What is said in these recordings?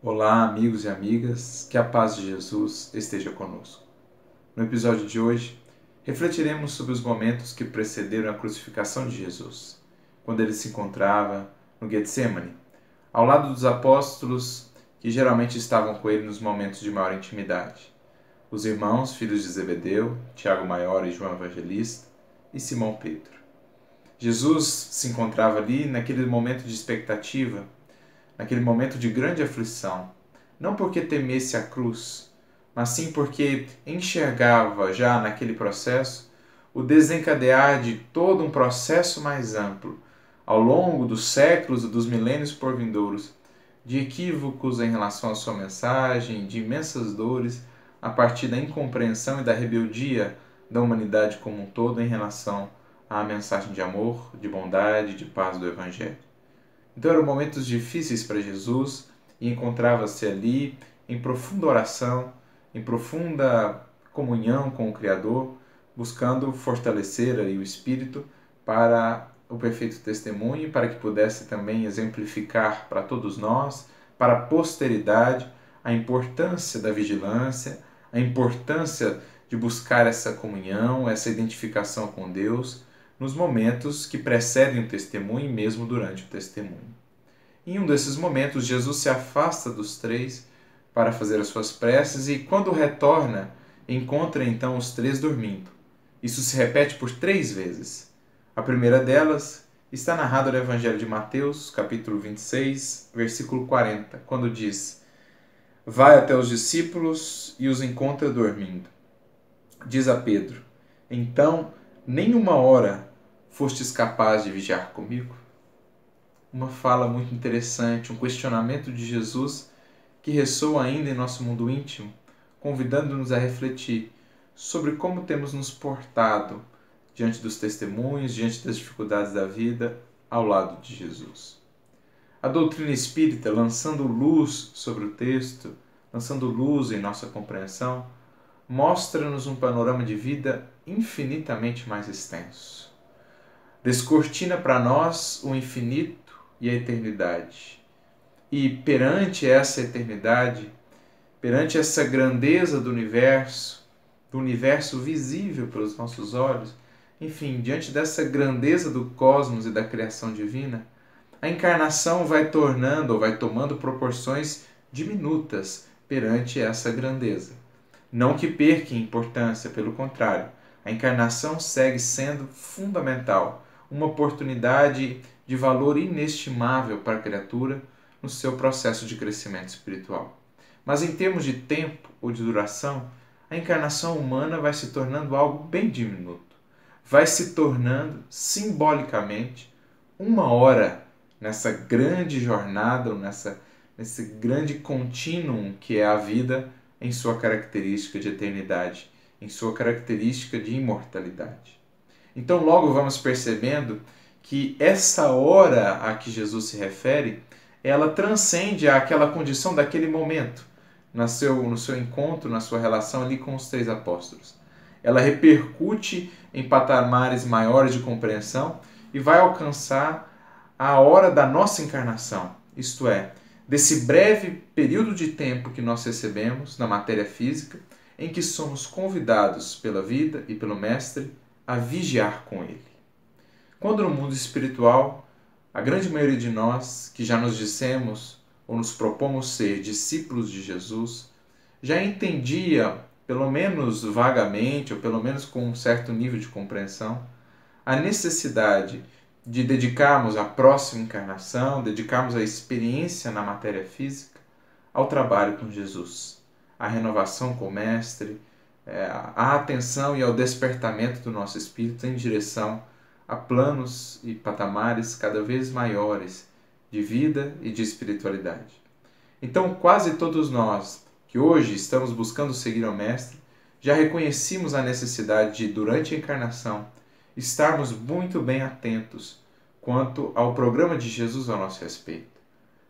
Olá, amigos e amigas, que a paz de Jesus esteja conosco. No episódio de hoje, refletiremos sobre os momentos que precederam a crucificação de Jesus, quando ele se encontrava no Getsemane, ao lado dos apóstolos que geralmente estavam com ele nos momentos de maior intimidade. Os irmãos, filhos de Zebedeu, Tiago Maior e João Evangelista, e Simão Pedro. Jesus se encontrava ali naquele momento de expectativa naquele momento de grande aflição, não porque temesse a cruz, mas sim porque enxergava já naquele processo o desencadear de todo um processo mais amplo, ao longo dos séculos e dos milênios por vindouros, de equívocos em relação à sua mensagem, de imensas dores a partir da incompreensão e da rebeldia da humanidade como um todo em relação à mensagem de amor, de bondade, de paz do Evangelho. Então eram momentos difíceis para Jesus e encontrava-se ali em profunda oração, em profunda comunhão com o Criador, buscando fortalecer ali o espírito para o perfeito testemunho para que pudesse também exemplificar para todos nós, para a posteridade, a importância da vigilância, a importância de buscar essa comunhão, essa identificação com Deus nos momentos que precedem o testemunho e mesmo durante o testemunho. Em um desses momentos, Jesus se afasta dos três para fazer as suas preces e, quando retorna, encontra então os três dormindo. Isso se repete por três vezes. A primeira delas está narrada no Evangelho de Mateus, capítulo 26, versículo 40, quando diz: Vai até os discípulos e os encontra dormindo. Diz a Pedro: Então, nem uma hora fostes capaz de vigiar comigo? Uma fala muito interessante, um questionamento de Jesus que ressoa ainda em nosso mundo íntimo, convidando-nos a refletir sobre como temos nos portado diante dos testemunhos, diante das dificuldades da vida, ao lado de Jesus. A doutrina espírita, lançando luz sobre o texto, lançando luz em nossa compreensão, mostra-nos um panorama de vida infinitamente mais extenso descortina para nós o infinito e a eternidade. E perante essa eternidade, perante essa grandeza do universo, do universo visível pelos nossos olhos, enfim, diante dessa grandeza do cosmos e da criação divina, a encarnação vai tornando ou vai tomando proporções diminutas perante essa grandeza. Não que perca importância, pelo contrário, a encarnação segue sendo fundamental uma oportunidade de valor inestimável para a criatura no seu processo de crescimento espiritual. Mas em termos de tempo ou de duração, a encarnação humana vai se tornando algo bem diminuto. Vai se tornando simbolicamente uma hora nessa grande jornada, nessa, nesse grande contínuo que é a vida em sua característica de eternidade, em sua característica de imortalidade. Então, logo vamos percebendo que essa hora a que Jesus se refere, ela transcende aquela condição daquele momento, no seu, no seu encontro, na sua relação ali com os três apóstolos. Ela repercute em patamares maiores de compreensão e vai alcançar a hora da nossa encarnação, isto é, desse breve período de tempo que nós recebemos na matéria física, em que somos convidados pela vida e pelo Mestre a vigiar com Ele. Quando no mundo espiritual, a grande maioria de nós que já nos dissemos ou nos propomos ser discípulos de Jesus, já entendia, pelo menos vagamente, ou pelo menos com um certo nível de compreensão, a necessidade de dedicarmos a próxima encarnação, dedicarmos a experiência na matéria física ao trabalho com Jesus, à renovação com o Mestre, é, a atenção e ao despertamento do nosso espírito em direção a planos e patamares cada vez maiores de vida e de espiritualidade. Então, quase todos nós que hoje estamos buscando seguir ao Mestre já reconhecemos a necessidade de, durante a encarnação, estarmos muito bem atentos quanto ao programa de Jesus ao nosso respeito,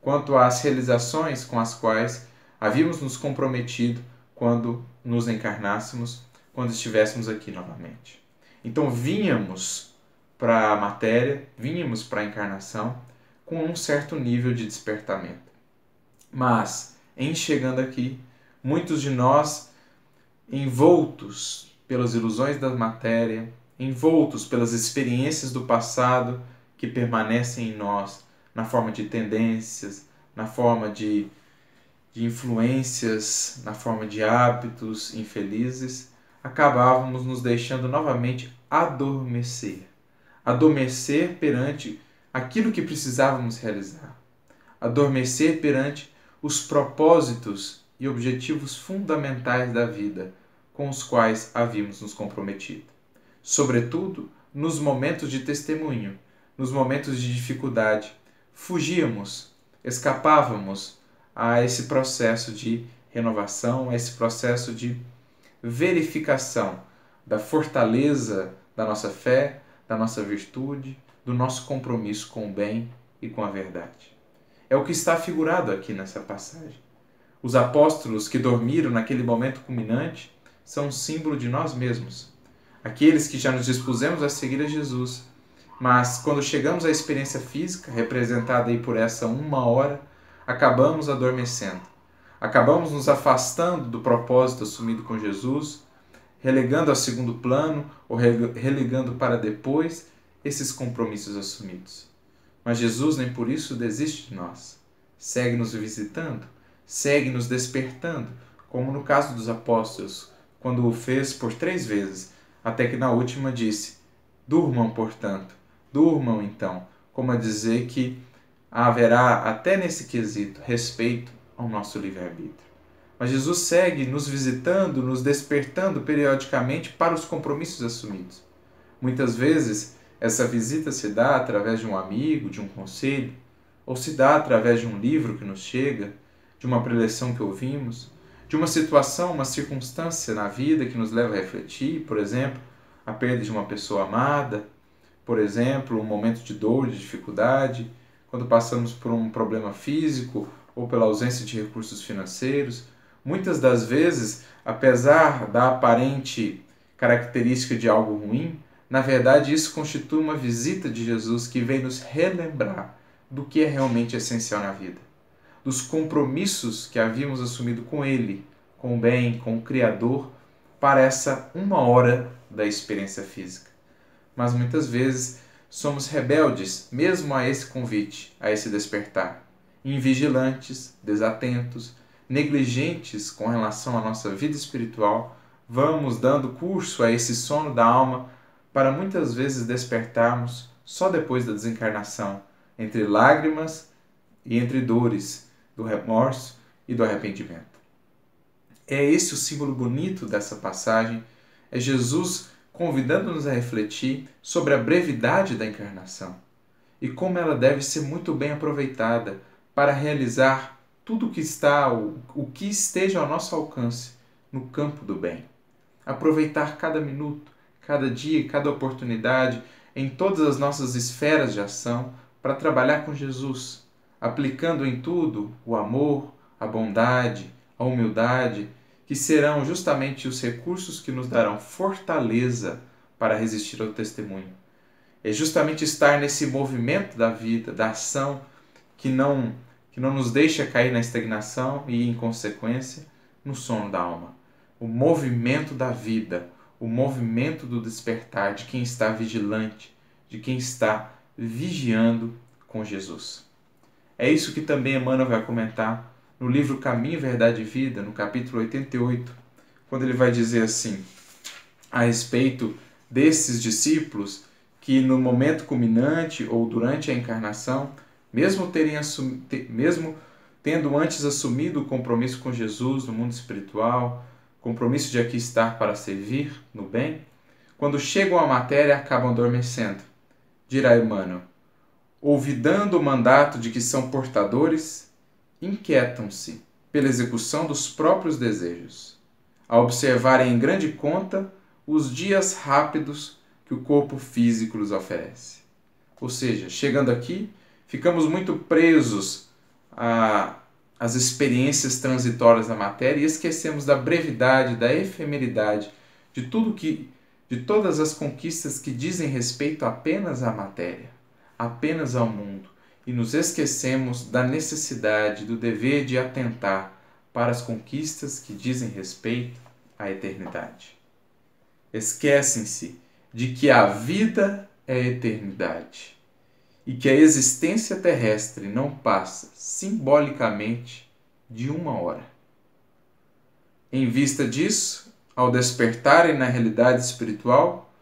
quanto às realizações com as quais havíamos nos comprometido quando nos encarnássemos, quando estivéssemos aqui novamente. Então vínhamos para a matéria, vínhamos para a encarnação com um certo nível de despertamento. Mas em chegando aqui, muitos de nós envoltos pelas ilusões da matéria, envoltos pelas experiências do passado que permanecem em nós na forma de tendências, na forma de, de influências, na forma de hábitos infelizes, acabávamos nos deixando novamente adormecer. Adormecer perante aquilo que precisávamos realizar. Adormecer perante os propósitos e objetivos fundamentais da vida com os quais havíamos nos comprometido. Sobretudo nos momentos de testemunho, nos momentos de dificuldade, fugíamos, escapávamos a esse processo de renovação, a esse processo de verificação da fortaleza da nossa fé, da nossa virtude, do nosso compromisso com o bem e com a verdade. É o que está figurado aqui nessa passagem. Os apóstolos que dormiram naquele momento culminante são um símbolo de nós mesmos. Aqueles que já nos dispusemos a seguir a Jesus, mas quando chegamos à experiência física, representada aí por essa uma hora, acabamos adormecendo. Acabamos nos afastando do propósito assumido com Jesus, relegando a segundo plano ou relegando para depois esses compromissos assumidos. Mas Jesus nem por isso desiste de nós. Segue nos visitando, segue nos despertando, como no caso dos apóstolos, quando o fez por três vezes, até que na última disse: Durmam, portanto, durmam então, como a dizer que haverá até nesse quesito respeito ao nosso livre-arbítrio. Mas Jesus segue nos visitando, nos despertando periodicamente para os compromissos assumidos. Muitas vezes essa visita se dá através de um amigo, de um conselho, ou se dá através de um livro que nos chega, de uma preleção que ouvimos, de uma situação, uma circunstância na vida que nos leva a refletir, por exemplo, a perda de uma pessoa amada, por exemplo, um momento de dor, de dificuldade, quando passamos por um problema físico ou pela ausência de recursos financeiros. Muitas das vezes, apesar da aparente característica de algo ruim, na verdade isso constitui uma visita de Jesus que vem nos relembrar do que é realmente essencial na vida, dos compromissos que havíamos assumido com Ele, com o bem, com o Criador, para essa uma hora da experiência física mas muitas vezes somos rebeldes mesmo a esse convite, a esse despertar, invigilantes, desatentos, negligentes com relação à nossa vida espiritual, vamos dando curso a esse sono da alma para muitas vezes despertarmos só depois da desencarnação, entre lágrimas e entre dores do remorso e do arrependimento. É esse o símbolo bonito dessa passagem, é Jesus convidando-nos a refletir sobre a brevidade da encarnação e como ela deve ser muito bem aproveitada para realizar tudo o que está, o, que esteja ao nosso alcance no campo do bem. Aproveitar cada minuto, cada dia, cada oportunidade em todas as nossas esferas de ação para trabalhar com Jesus, aplicando em tudo o amor, a bondade, a humildade que serão justamente os recursos que nos darão fortaleza para resistir ao testemunho. É justamente estar nesse movimento da vida, da ação, que não, que não nos deixa cair na estagnação e, em consequência, no sono da alma. O movimento da vida, o movimento do despertar de quem está vigilante, de quem está vigiando com Jesus. É isso que também Emmanuel vai comentar no livro Caminho, Verdade e Vida, no capítulo 88, quando ele vai dizer assim, a respeito desses discípulos que no momento culminante ou durante a encarnação, mesmo, terem assum... mesmo tendo antes assumido o compromisso com Jesus no mundo espiritual, compromisso de aqui estar para servir no bem, quando chegam à matéria acabam adormecendo. Dirá Emmanuel, olvidando o mandato de que são portadores inquietam-se pela execução dos próprios desejos, a observarem em grande conta os dias rápidos que o corpo físico lhes oferece. Ou seja, chegando aqui, ficamos muito presos às experiências transitórias da matéria e esquecemos da brevidade, da efemeridade, de tudo que de todas as conquistas que dizem respeito apenas à matéria, apenas ao mundo e nos esquecemos da necessidade, do dever de atentar para as conquistas que dizem respeito à eternidade. Esquecem-se de que a vida é a eternidade e que a existência terrestre não passa simbolicamente de uma hora. Em vista disso, ao despertarem na realidade espiritual,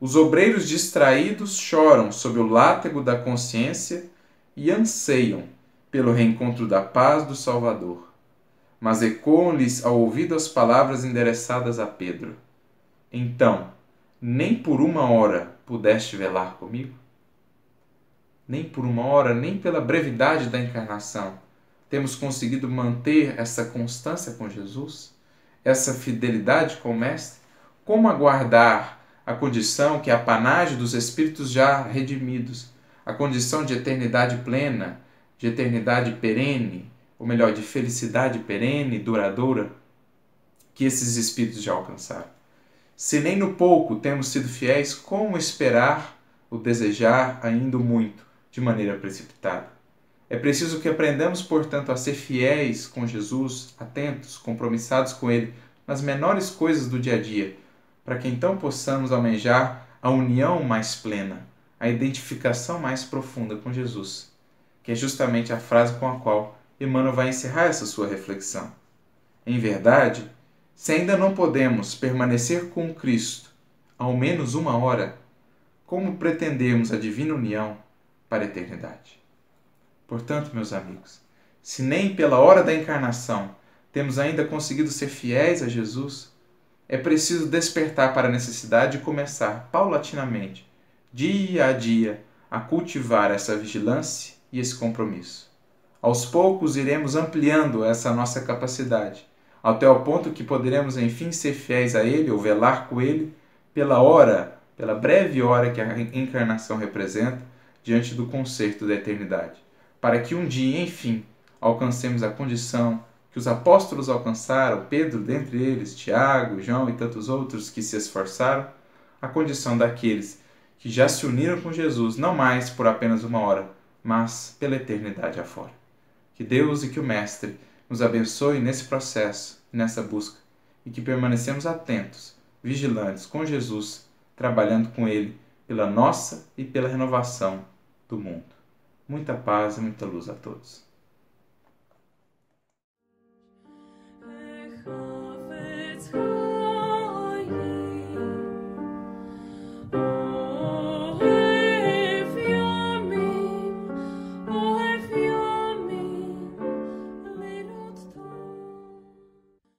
os obreiros distraídos choram sob o látego da consciência e anseiam pelo reencontro da paz do Salvador. Mas ecoam-lhes ao ouvido as palavras endereçadas a Pedro: Então, nem por uma hora pudeste velar comigo? Nem por uma hora, nem pela brevidade da encarnação, temos conseguido manter essa constância com Jesus, essa fidelidade com o Mestre? Como aguardar a condição que é a panagem dos espíritos já redimidos, a condição de eternidade plena, de eternidade perene, ou melhor, de felicidade perene, duradoura, que esses espíritos já alcançaram? Se nem no pouco temos sido fiéis, como esperar o desejar ainda muito, de maneira precipitada? É preciso que aprendamos, portanto, a ser fiéis com Jesus, atentos, compromissados com Ele nas menores coisas do dia a dia, para que então possamos almejar a união mais plena, a identificação mais profunda com Jesus, que é justamente a frase com a qual Emmanuel vai encerrar essa sua reflexão. Em verdade, se ainda não podemos permanecer com Cristo ao menos uma hora, como pretendemos a divina união para a eternidade? Portanto, meus amigos, se nem pela hora da encarnação temos ainda conseguido ser fiéis a Jesus, é preciso despertar para a necessidade de começar paulatinamente, dia a dia, a cultivar essa vigilância e esse compromisso. Aos poucos iremos ampliando essa nossa capacidade até o ponto que poderemos enfim ser fiéis a Ele ou velar com Ele pela hora, pela breve hora que a encarnação representa diante do concerto da eternidade, para que um dia, enfim, alcancemos a condição que os apóstolos alcançaram, Pedro dentre eles, Tiago, João e tantos outros que se esforçaram, a condição daqueles que já se uniram com Jesus, não mais por apenas uma hora, mas pela eternidade afora. Que Deus e que o Mestre nos abençoe nesse processo, nessa busca, e que permanecemos atentos, vigilantes com Jesus, trabalhando com Ele pela nossa e pela renovação do mundo. Muita paz e muita luz a todos.